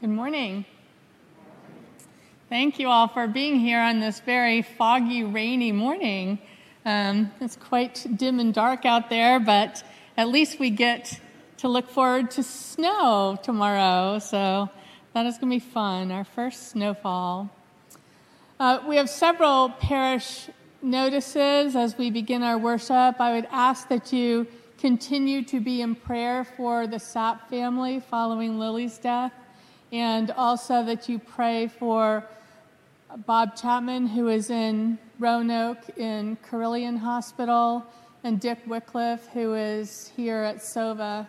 Good morning. Thank you all for being here on this very foggy, rainy morning. Um, it's quite dim and dark out there, but at least we get to look forward to snow tomorrow. So that is going to be fun, our first snowfall. Uh, we have several parish notices as we begin our worship. I would ask that you continue to be in prayer for the Sapp family following Lily's death and also that you pray for Bob Chapman, who is in Roanoke in Carilion Hospital, and Dick Wycliffe, who is here at Sovah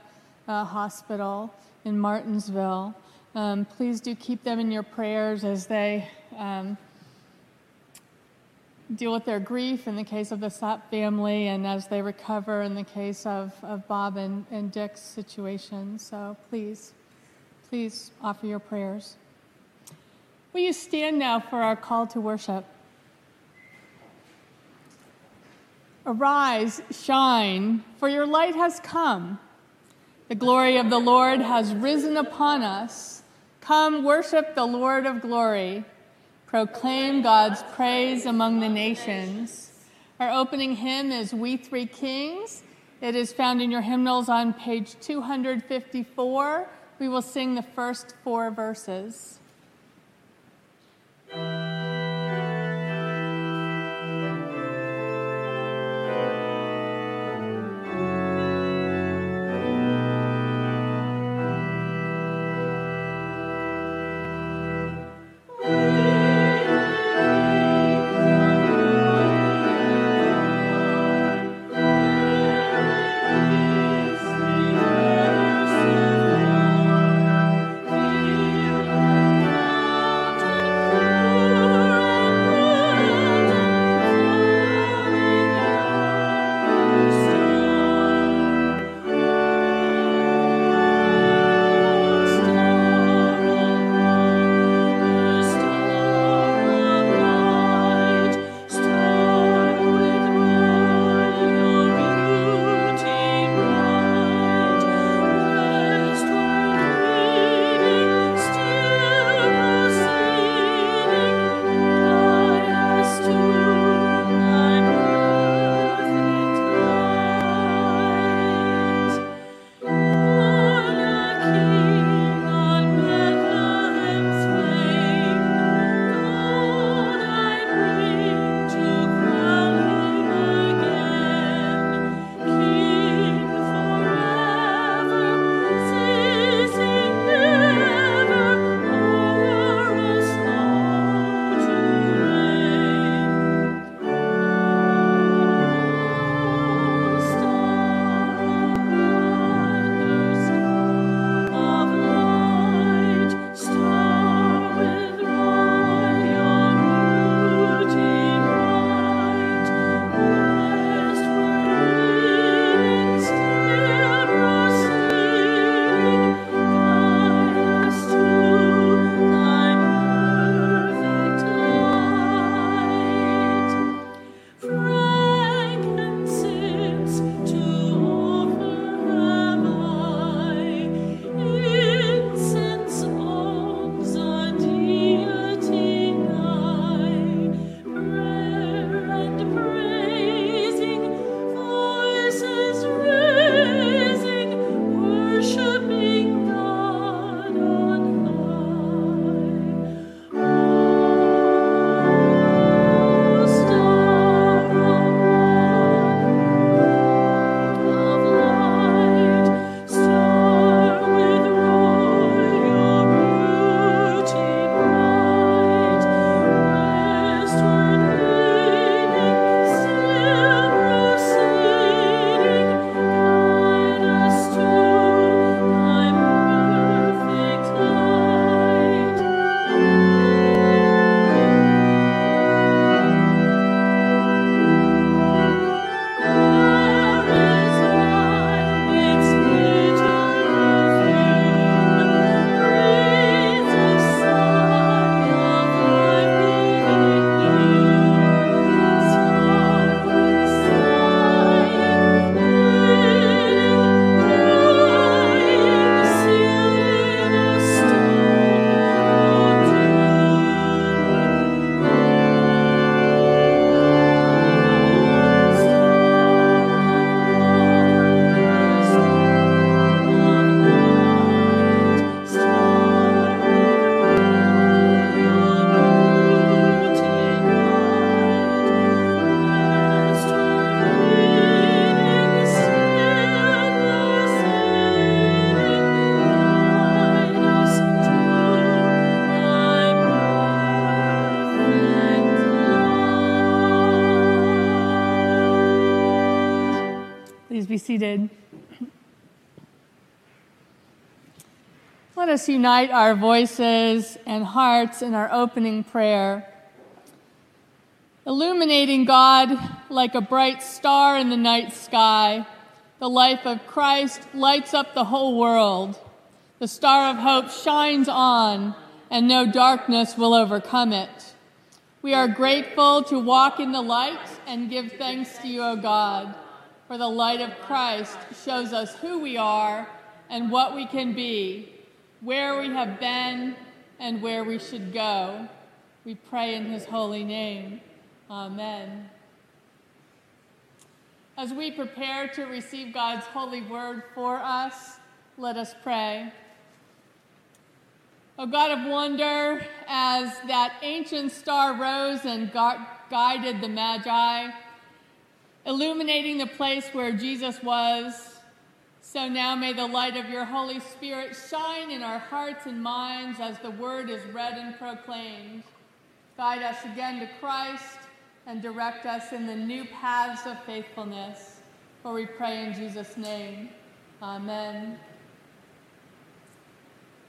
uh, Hospital in Martinsville. Um, please do keep them in your prayers as they um, deal with their grief in the case of the Sapp family and as they recover in the case of, of Bob and, and Dick's situation. So please. Please offer your prayers. Will you stand now for our call to worship? Arise, shine, for your light has come. The glory of the Lord has risen upon us. Come worship the Lord of glory. Proclaim God's praise among the nations. Our opening hymn is We Three Kings. It is found in your hymnals on page 254 we will sing the first four verses. Us unite our voices and hearts in our opening prayer. Illuminating God like a bright star in the night sky, the life of Christ lights up the whole world. The star of hope shines on, and no darkness will overcome it. We are grateful to walk in the light and give thanks to you, O God, for the light of Christ shows us who we are and what we can be, where we have been, and where we should go. We pray in his holy name. Amen. As we prepare to receive God's holy word for us, let us pray. O God of wonder, as that ancient star rose and guided the Magi, illuminating the place where Jesus was, so now may the light of your Holy Spirit shine in our hearts and minds as the word is read and proclaimed. Guide us again to Christ and direct us in the new paths of faithfulness. For we pray in Jesus' name. Amen.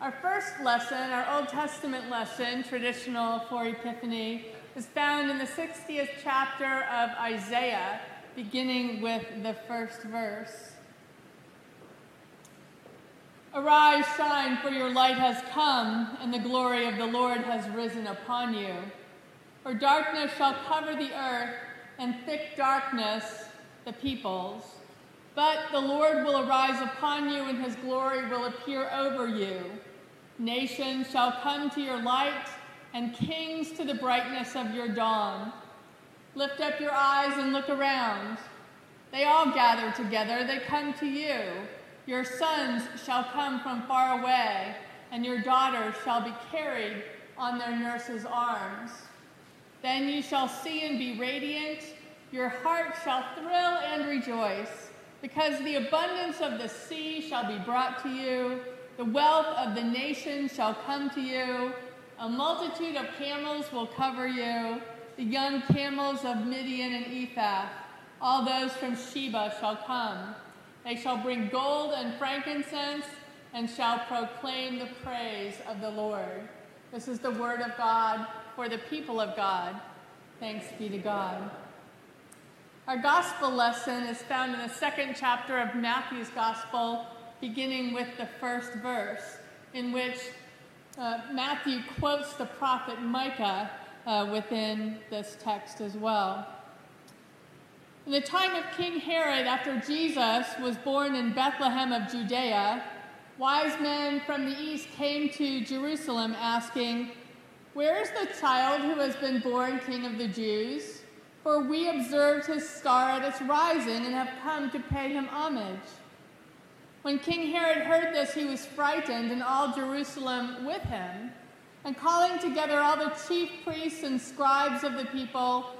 Our first lesson, our Old Testament lesson, traditional for Epiphany, is found in the 60th chapter of Isaiah, beginning with the first verse. Arise, shine, for your light has come, and the glory of the Lord has risen upon you. For darkness shall cover the earth, and thick darkness the peoples. But the Lord will arise upon you, and his glory will appear over you. Nations shall come to your light, and kings to the brightness of your dawn. Lift up your eyes and look around. They all gather together, they come to you. Your sons shall come from far away, and your daughters shall be carried on their nurses' arms. Then you shall see and be radiant, your heart shall thrill and rejoice, because the abundance of the sea shall be brought to you the wealth of the nations shall come to you. A multitude of camels will cover you. The young camels of Midian and Ephah, all those from Sheba shall come. They shall bring gold and frankincense and shall proclaim the praise of the Lord. This is the word of God for the people of God. Thanks be to God. Our gospel lesson is found in the second chapter of Matthew's gospel, beginning with the first verse, in which uh, Matthew quotes the prophet Micah uh, within this text as well. In the time of King Herod, after Jesus was born in Bethlehem of Judea, wise men from the east came to Jerusalem asking, Where is the child who has been born King of the Jews? For we observed his star at its rising and have come to pay him homage. When King Herod heard this, he was frightened, and all Jerusalem with him. And calling together all the chief priests and scribes of the people,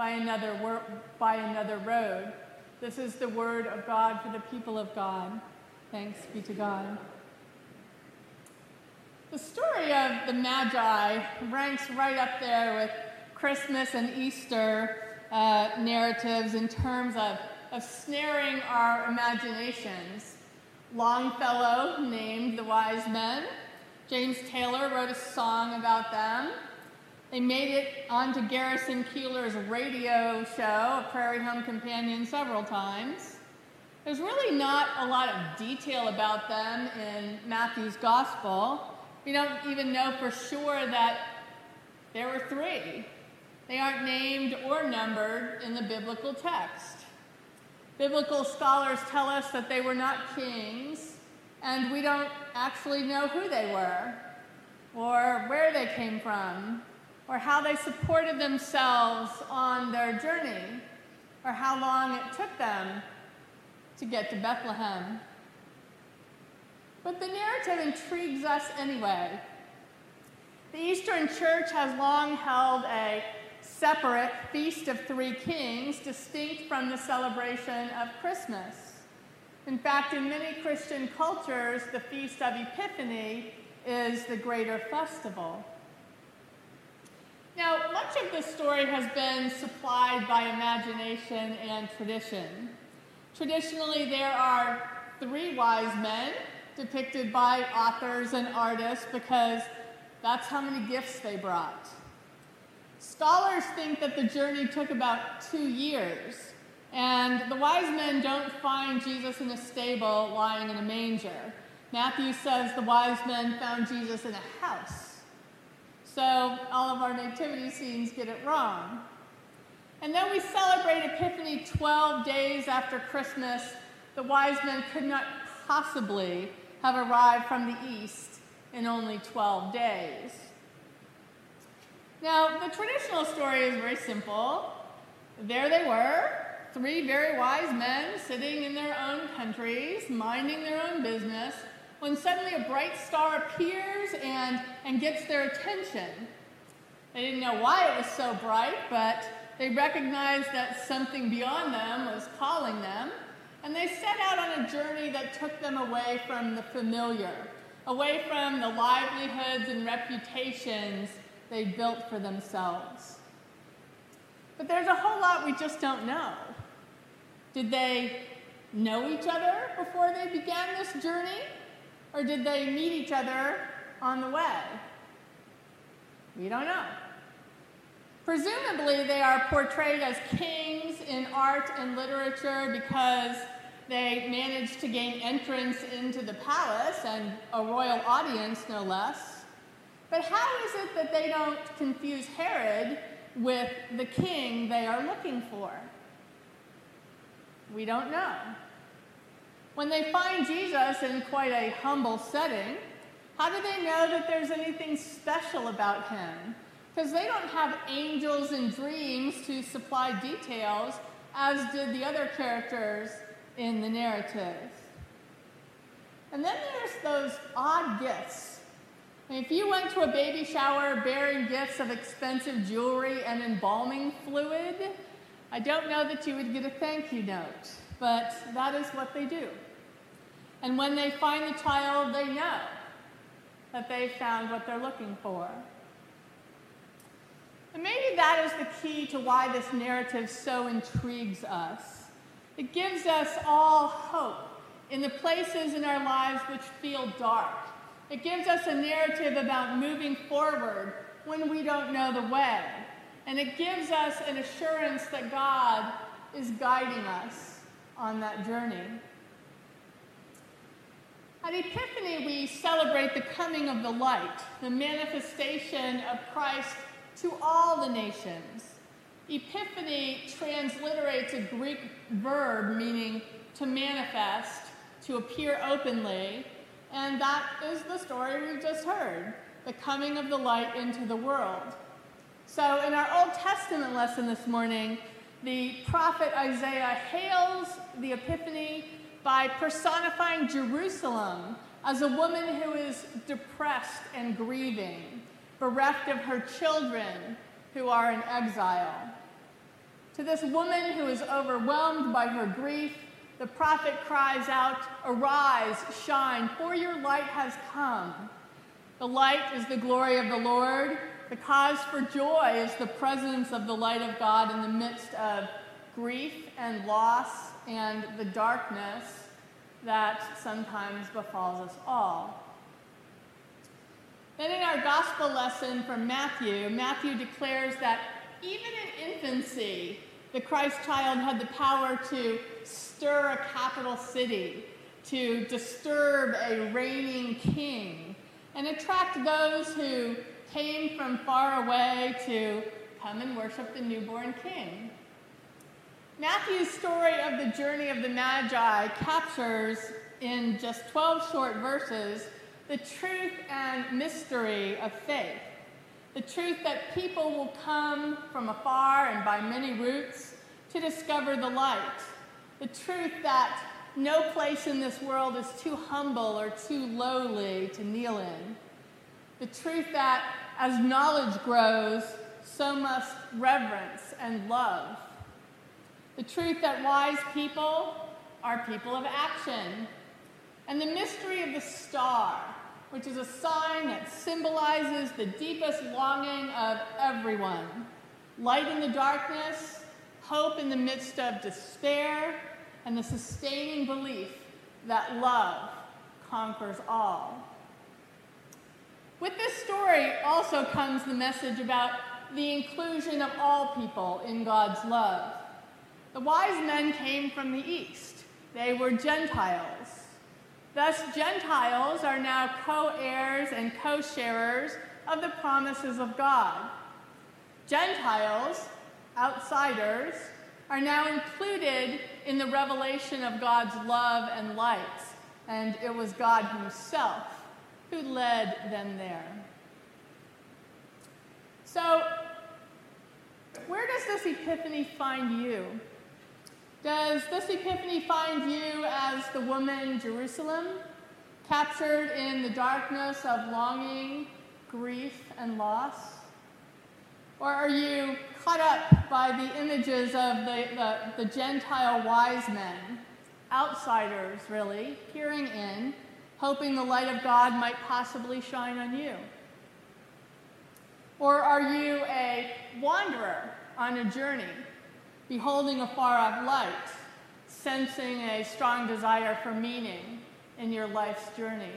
by another, by another road. This is the word of God for the people of God. Thanks be to God. The story of the Magi ranks right up there with Christmas and Easter uh, narratives in terms of, of snaring our imaginations. Longfellow named the wise men. James Taylor wrote a song about them. They made it onto Garrison Keillor's radio show, A Prairie Home Companion, several times. There's really not a lot of detail about them in Matthew's Gospel. We don't even know for sure that there were three. They aren't named or numbered in the biblical text. Biblical scholars tell us that they were not kings, and we don't actually know who they were, or where they came from, or how they supported themselves on their journey, or how long it took them to get to Bethlehem. But the narrative intrigues us anyway. The Eastern Church has long held a separate Feast of Three Kings, distinct from the celebration of Christmas. In fact, in many Christian cultures, the Feast of Epiphany is the greater festival. Now, much of the story has been supplied by imagination and tradition. Traditionally, there are three wise men depicted by authors and artists because that's how many gifts they brought. Scholars think that the journey took about two years, and the wise men don't find Jesus in a stable lying in a manger. Matthew says the wise men found Jesus in a house. So all of our nativity scenes get it wrong. And then we celebrate Epiphany 12 days after Christmas. The wise men could not possibly have arrived from the east in only 12 days. Now, the traditional story is very simple. There they were, three very wise men sitting in their own countries, minding their own business, when suddenly a bright star appears and, and gets their attention. They didn't know why it was so bright, but they recognized that something beyond them was calling them, and they set out on a journey that took them away from the familiar, away from the livelihoods and reputations they built for themselves. But there's a whole lot we just don't know. Did they know each other before they began this journey? Or did they meet each other on the way? We don't know. Presumably, they are portrayed as kings in art and literature because they managed to gain entrance into the palace and a royal audience, no less. But how is it that they don't confuse Herod with the king they are looking for? We don't know. When they find Jesus in quite a humble setting, how do they know that there's anything special about him? Because they don't have angels and dreams to supply details, as did the other characters in the narrative. And then there's those odd gifts. If you went to a baby shower bearing gifts of expensive jewelry and embalming fluid, I don't know that you would get a thank you note, but that is what they do. And when they find the child, they know that they found what they're looking for. And maybe that is the key to why this narrative so intrigues us. It gives us all hope in the places in our lives which feel dark. It gives us a narrative about moving forward when we don't know the way. And it gives us an assurance that God is guiding us on that journey. At Epiphany, we celebrate the coming of the light, the manifestation of Christ to all the nations. Epiphany transliterates a Greek verb meaning to manifest, to appear openly, and that is the story we've just heard the coming of the light into the world. So, in our Old Testament lesson this morning, the prophet Isaiah hails the Epiphany by personifying Jerusalem as a woman who is depressed and grieving, bereft of her children who are in exile. To this woman who is overwhelmed by her grief, the prophet cries out, Arise, shine, for your light has come. The light is the glory of the Lord, the cause for joy is the presence of the light of God in the midst of grief and loss and the darkness that sometimes befalls us all. Then, in our gospel lesson from Matthew, Matthew declares that even in infancy, the Christ child had the power to stir a capital city, to disturb a reigning king, and attract those who came from far away to come and worship the newborn king. Matthew's story of the journey of the Magi captures in just 12 short verses the truth and mystery of faith. The truth that people will come from afar and by many routes to discover the light. The truth that no place in this world is too humble or too lowly to kneel in. The truth that as knowledge grows, so must reverence and love. The truth that wise people are people of action. And the mystery of the star, which is a sign that symbolizes the deepest longing of everyone light in the darkness, hope in the midst of despair, and the sustaining belief that love conquers all. With this story also comes the message about the inclusion of all people in God's love. The wise men came from the east, they were Gentiles. Thus, Gentiles are now co heirs and co sharers of the promises of God. Gentiles, outsiders, are now included in the revelation of God's love and light, and it was God Himself who led them there. So, where does this epiphany find you? Does this epiphany find you as the woman Jerusalem, captured in the darkness of longing, grief, and loss? Or are you caught up by the images of the, the, the Gentile wise men, outsiders really, peering in, hoping the light of God might possibly shine on you? Or are you a wanderer on a journey? beholding a far off light, sensing a strong desire for meaning in your life's journey.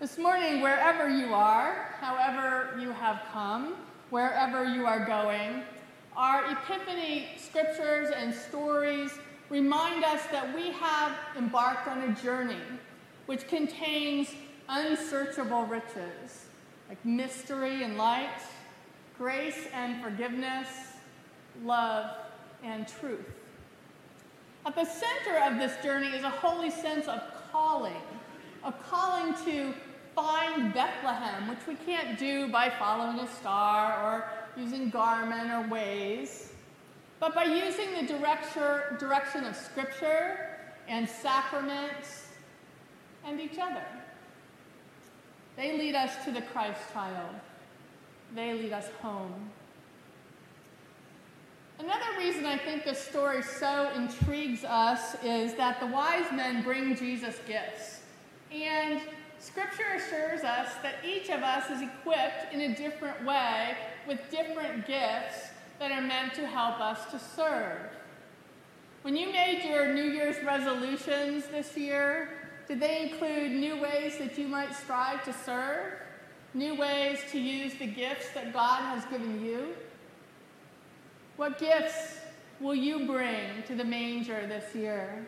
This morning, wherever you are, however you have come, wherever you are going, our Epiphany scriptures and stories remind us that we have embarked on a journey which contains unsearchable riches, like mystery and light, grace and forgiveness, love, and truth. At the center of this journey is a holy sense of calling, a calling to find Bethlehem, which we can't do by following a star or using Garmin or Waze, but by using the direction of Scripture and sacraments and each other. They lead us to the Christ child. They lead us home. Another reason I think this story so intrigues us is that the wise men bring Jesus gifts. And Scripture assures us that each of us is equipped in a different way with different gifts that are meant to help us to serve. When you made your New Year's resolutions this year, did they include new ways that you might strive to serve? New ways to use the gifts that God has given you? What gifts will you bring to the manger this year?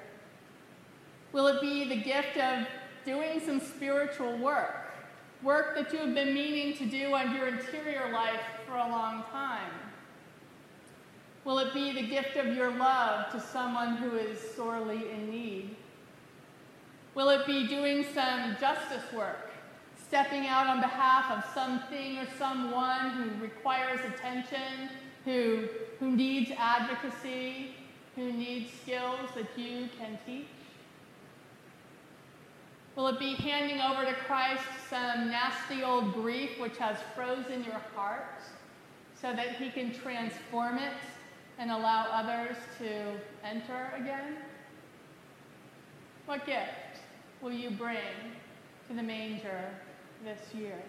Will it be the gift of doing some spiritual work? Work that you have been meaning to do on your interior life for a long time? Will it be the gift of your love to someone who is sorely in need? Will it be doing some justice work, stepping out on behalf of something or someone who requires attention who, who needs advocacy, who needs skills that you can teach? Will it be handing over to Christ some nasty old grief which has frozen your heart so that he can transform it and allow others to enter again? What gift will you bring to the manger this year?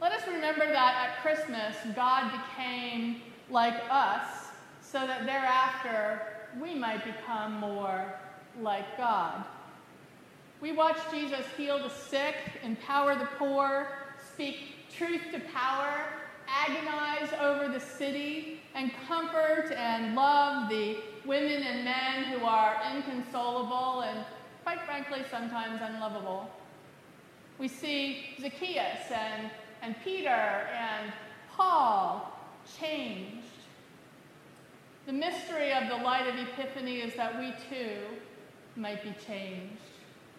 Let us remember that at Christmas, God became like us so that thereafter we might become more like God. We watch Jesus heal the sick, empower the poor, speak truth to power, agonize over the city, and comfort and love the women and men who are inconsolable and, quite frankly, sometimes unlovable. We see Zacchaeus and, and Peter and Paul changed. The mystery of the light of Epiphany is that we too might be changed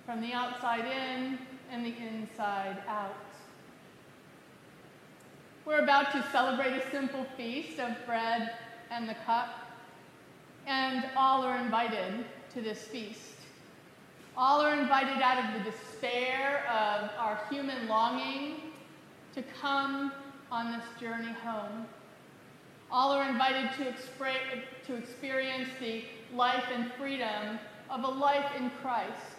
from the outside in and the inside out. We're about to celebrate a simple feast of bread and the cup, and all are invited to this feast. All are invited out of the despair of our human longing to come on this journey home. All are invited to, to experience the life and freedom of a life in Christ.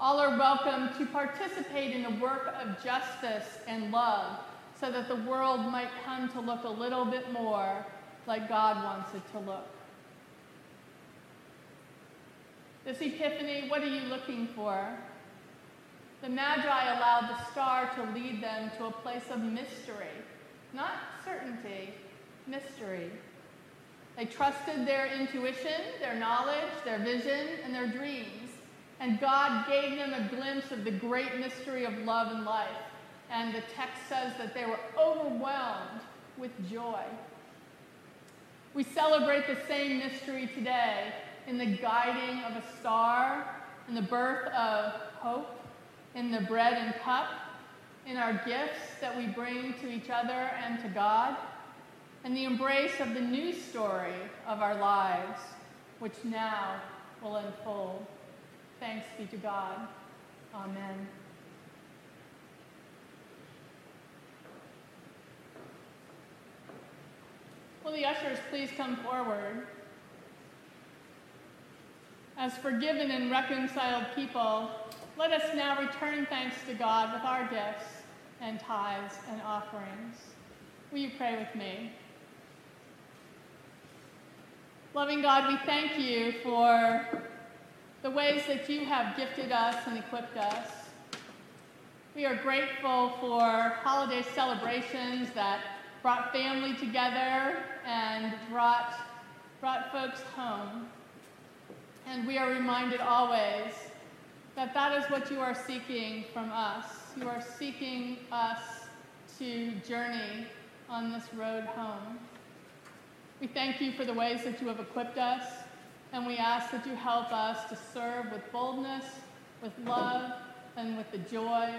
All are welcome to participate in a work of justice and love so that the world might come to look a little bit more like God wants it to look. This Epiphany, what are you looking for? The Magi allowed the star to lead them to a place of mystery, not certainty, mystery. They trusted their intuition, their knowledge, their vision, and their dreams. And God gave them a glimpse of the great mystery of love and life. And the text says that they were overwhelmed with joy. We celebrate the same mystery today in the guiding of a star, in the birth of hope, in the bread and cup, in our gifts that we bring to each other and to God, and the embrace of the new story of our lives, which now will unfold. Thanks be to God. Amen. Will the ushers please come forward? As forgiven and reconciled people, let us now return thanks to God with our gifts and tithes and offerings. Will you pray with me? Loving God, we thank you for the ways that you have gifted us and equipped us. We are grateful for holiday celebrations that brought family together and brought, brought folks home. And we are reminded always that that is what you are seeking from us. You are seeking us to journey on this road home. We thank you for the ways that you have equipped us, and we ask that you help us to serve with boldness, with love, and with the joy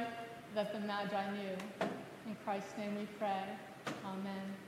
that the Magi knew. In Christ's name we pray. Amen.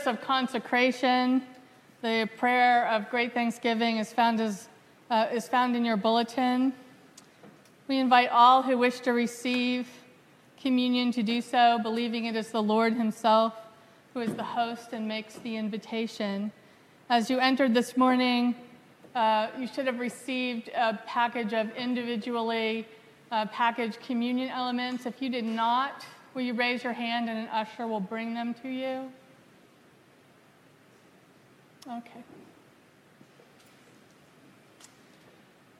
Service of consecration, the prayer of great thanksgiving is found, as, uh, is found in your bulletin. We invite all who wish to receive communion to do so, believing it is the Lord Himself who is the host and makes the invitation. As you entered this morning, uh, you should have received a package of individually uh, packaged communion elements. If you did not, will you raise your hand and an usher will bring them to you? Okay.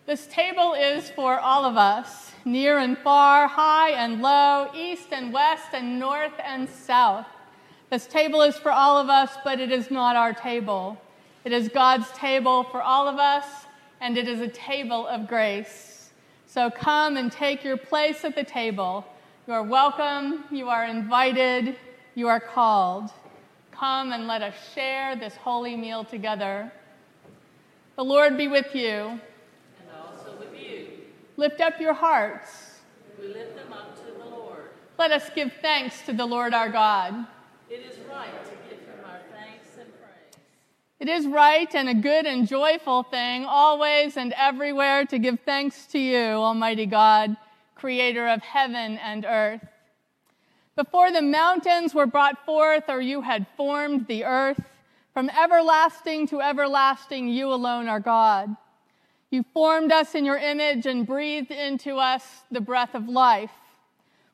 This table is for all of us, near and far, high and low, east and west, and north and south. This table is for all of us, but it is not our table. It is God's table for all of us, and it is a table of grace. So come and take your place at the table. You are welcome, you are invited, you are called. Come and let us share this holy meal together. The Lord be with you. And also with you. Lift up your hearts. We lift them up to the Lord. Let us give thanks to the Lord our God. It is right to give him our thanks and praise. It is right and a good and joyful thing, always and everywhere, to give thanks to you, Almighty God, creator of heaven and earth. Before the mountains were brought forth, or you had formed the earth, from everlasting to everlasting, you alone are God. You formed us in your image and breathed into us the breath of life.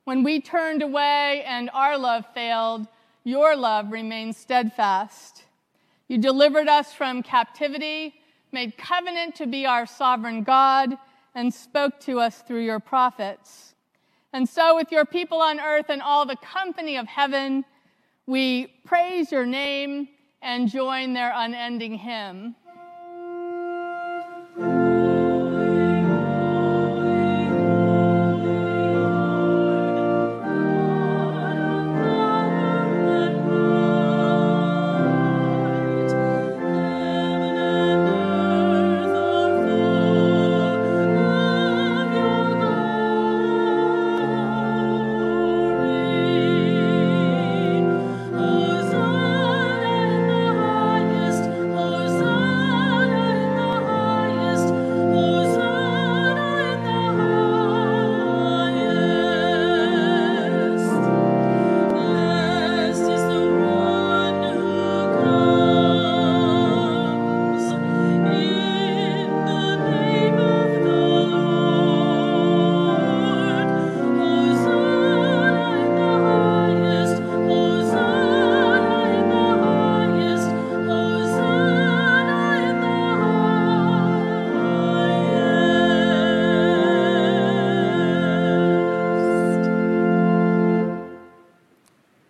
When we turned away and our love failed, your love remained steadfast. You delivered us from captivity, made covenant to be our sovereign God, and spoke to us through your prophets. And so, with your people on earth and all the company of heaven, we praise your name and join their unending hymn.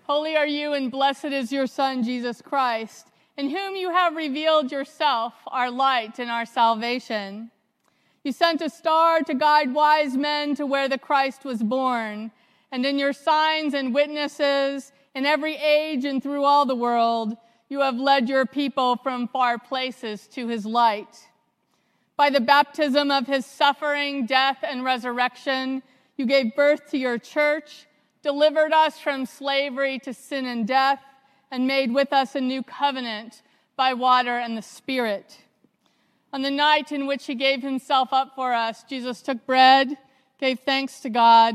And blessed is your Son, Jesus Christ, in whom you have revealed yourself, our light and our salvation. You sent a star to guide wise men to where the Christ was born, and in your signs and witnesses, in every age and through all the world, you have led your people from far places to his light. By the baptism of his suffering, death, and resurrection, you gave birth to your church, delivered us from slavery to sin and death, and made with us a new covenant by water and the Spirit. On the night in which he gave himself up for us, Jesus took bread, gave thanks to God,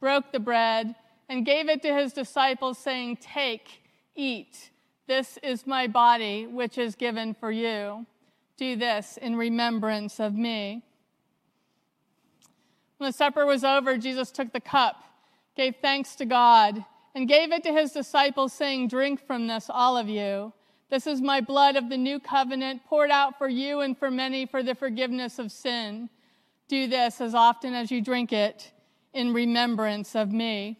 broke the bread, and gave it to his disciples, saying, Take, eat. This is my body, which is given for you. Do this in remembrance of me. When the supper was over, Jesus took the cup, gave thanks to God, and gave it to his disciples, saying, Drink from this, all of you. This is my blood of the new covenant, poured out for you and for many for the forgiveness of sin. Do this as often as you drink it in remembrance of me.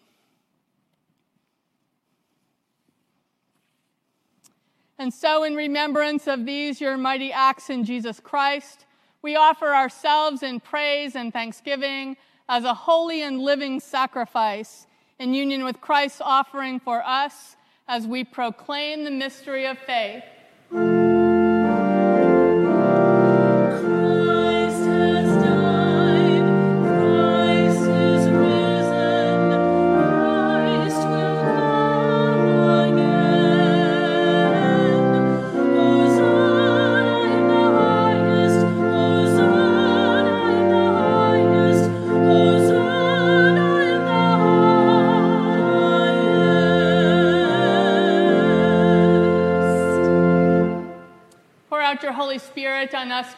And so, in remembrance of these, your mighty acts in Jesus Christ, we offer ourselves in praise and thanksgiving as a holy and living sacrifice in union with Christ's offering for us as we proclaim the mystery of faith.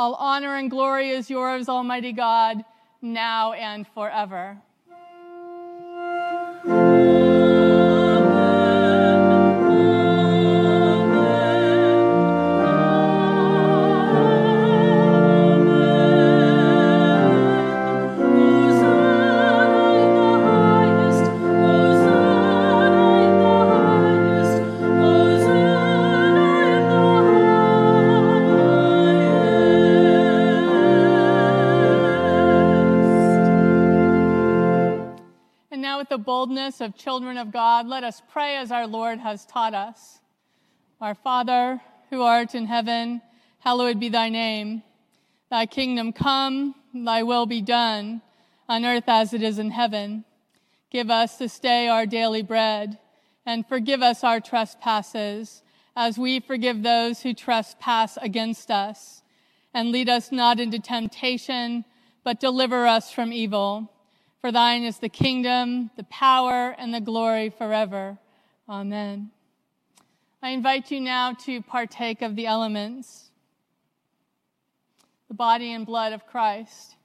all honor and glory is yours, Almighty God, now and forever. Boldness of children of God, let us pray as our Lord has taught us. Our Father, who art in heaven, hallowed be thy name. Thy kingdom come, thy will be done, on earth as it is in heaven. Give us this day our daily bread, and forgive us our trespasses, as we forgive those who trespass against us. And lead us not into temptation, but deliver us from evil. For thine is the kingdom, the power, and the glory forever. Amen. I invite you now to partake of the elements, the body and blood of Christ.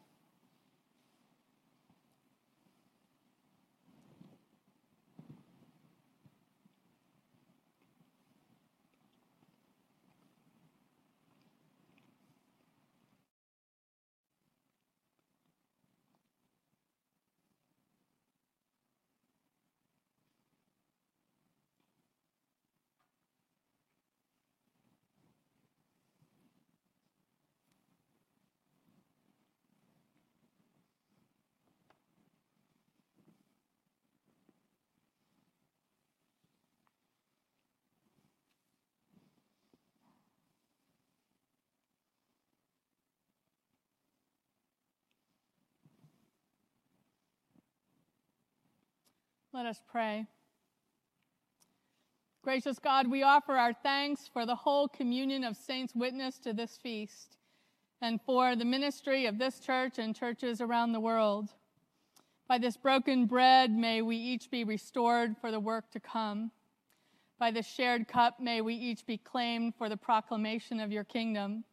Let us pray. Gracious God, we offer our thanks for the whole communion of saints witness to this feast and for the ministry of this church and churches around the world. By this broken bread, may we each be restored for the work to come. By this shared cup, may we each be claimed for the proclamation of your kingdom.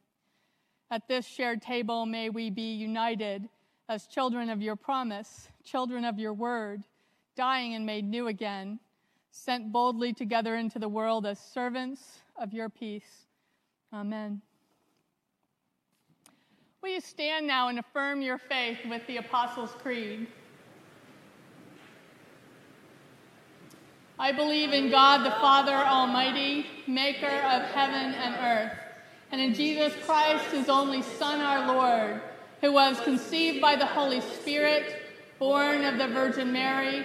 At this shared table, may we be united as children of your promise, children of your word, dying and made new again, sent boldly together into the world as servants of your peace. Amen. Will you stand now and affirm your faith with the Apostles' Creed? I believe in God the Father Almighty, maker of heaven and earth, and in Jesus Christ, his only Son, our Lord, who was conceived by the Holy Spirit, born of the Virgin Mary,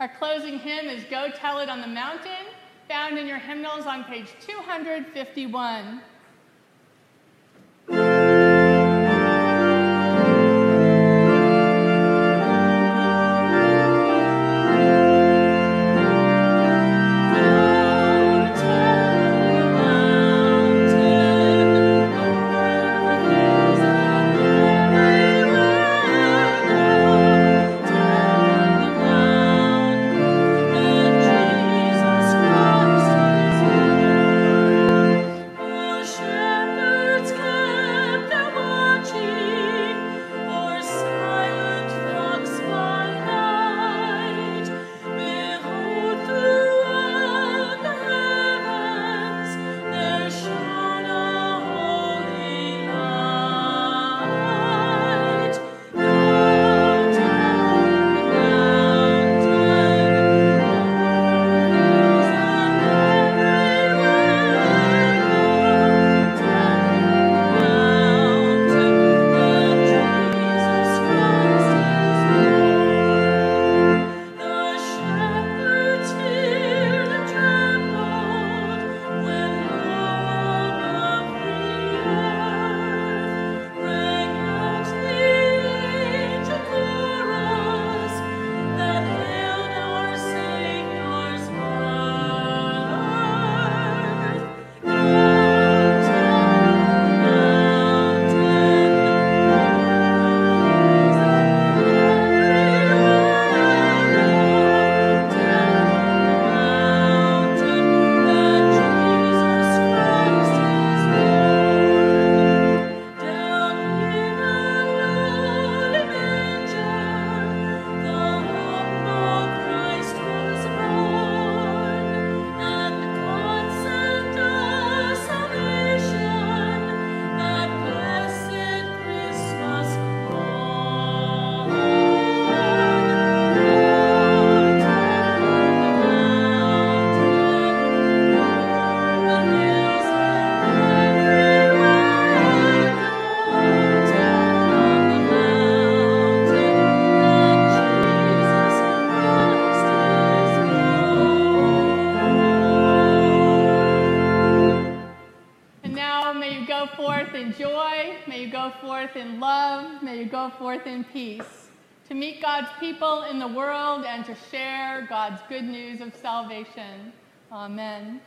Our closing hymn is Go Tell It on the Mountain, found in your hymnals on page 251. People in the world and to share God's good news of salvation. Amen.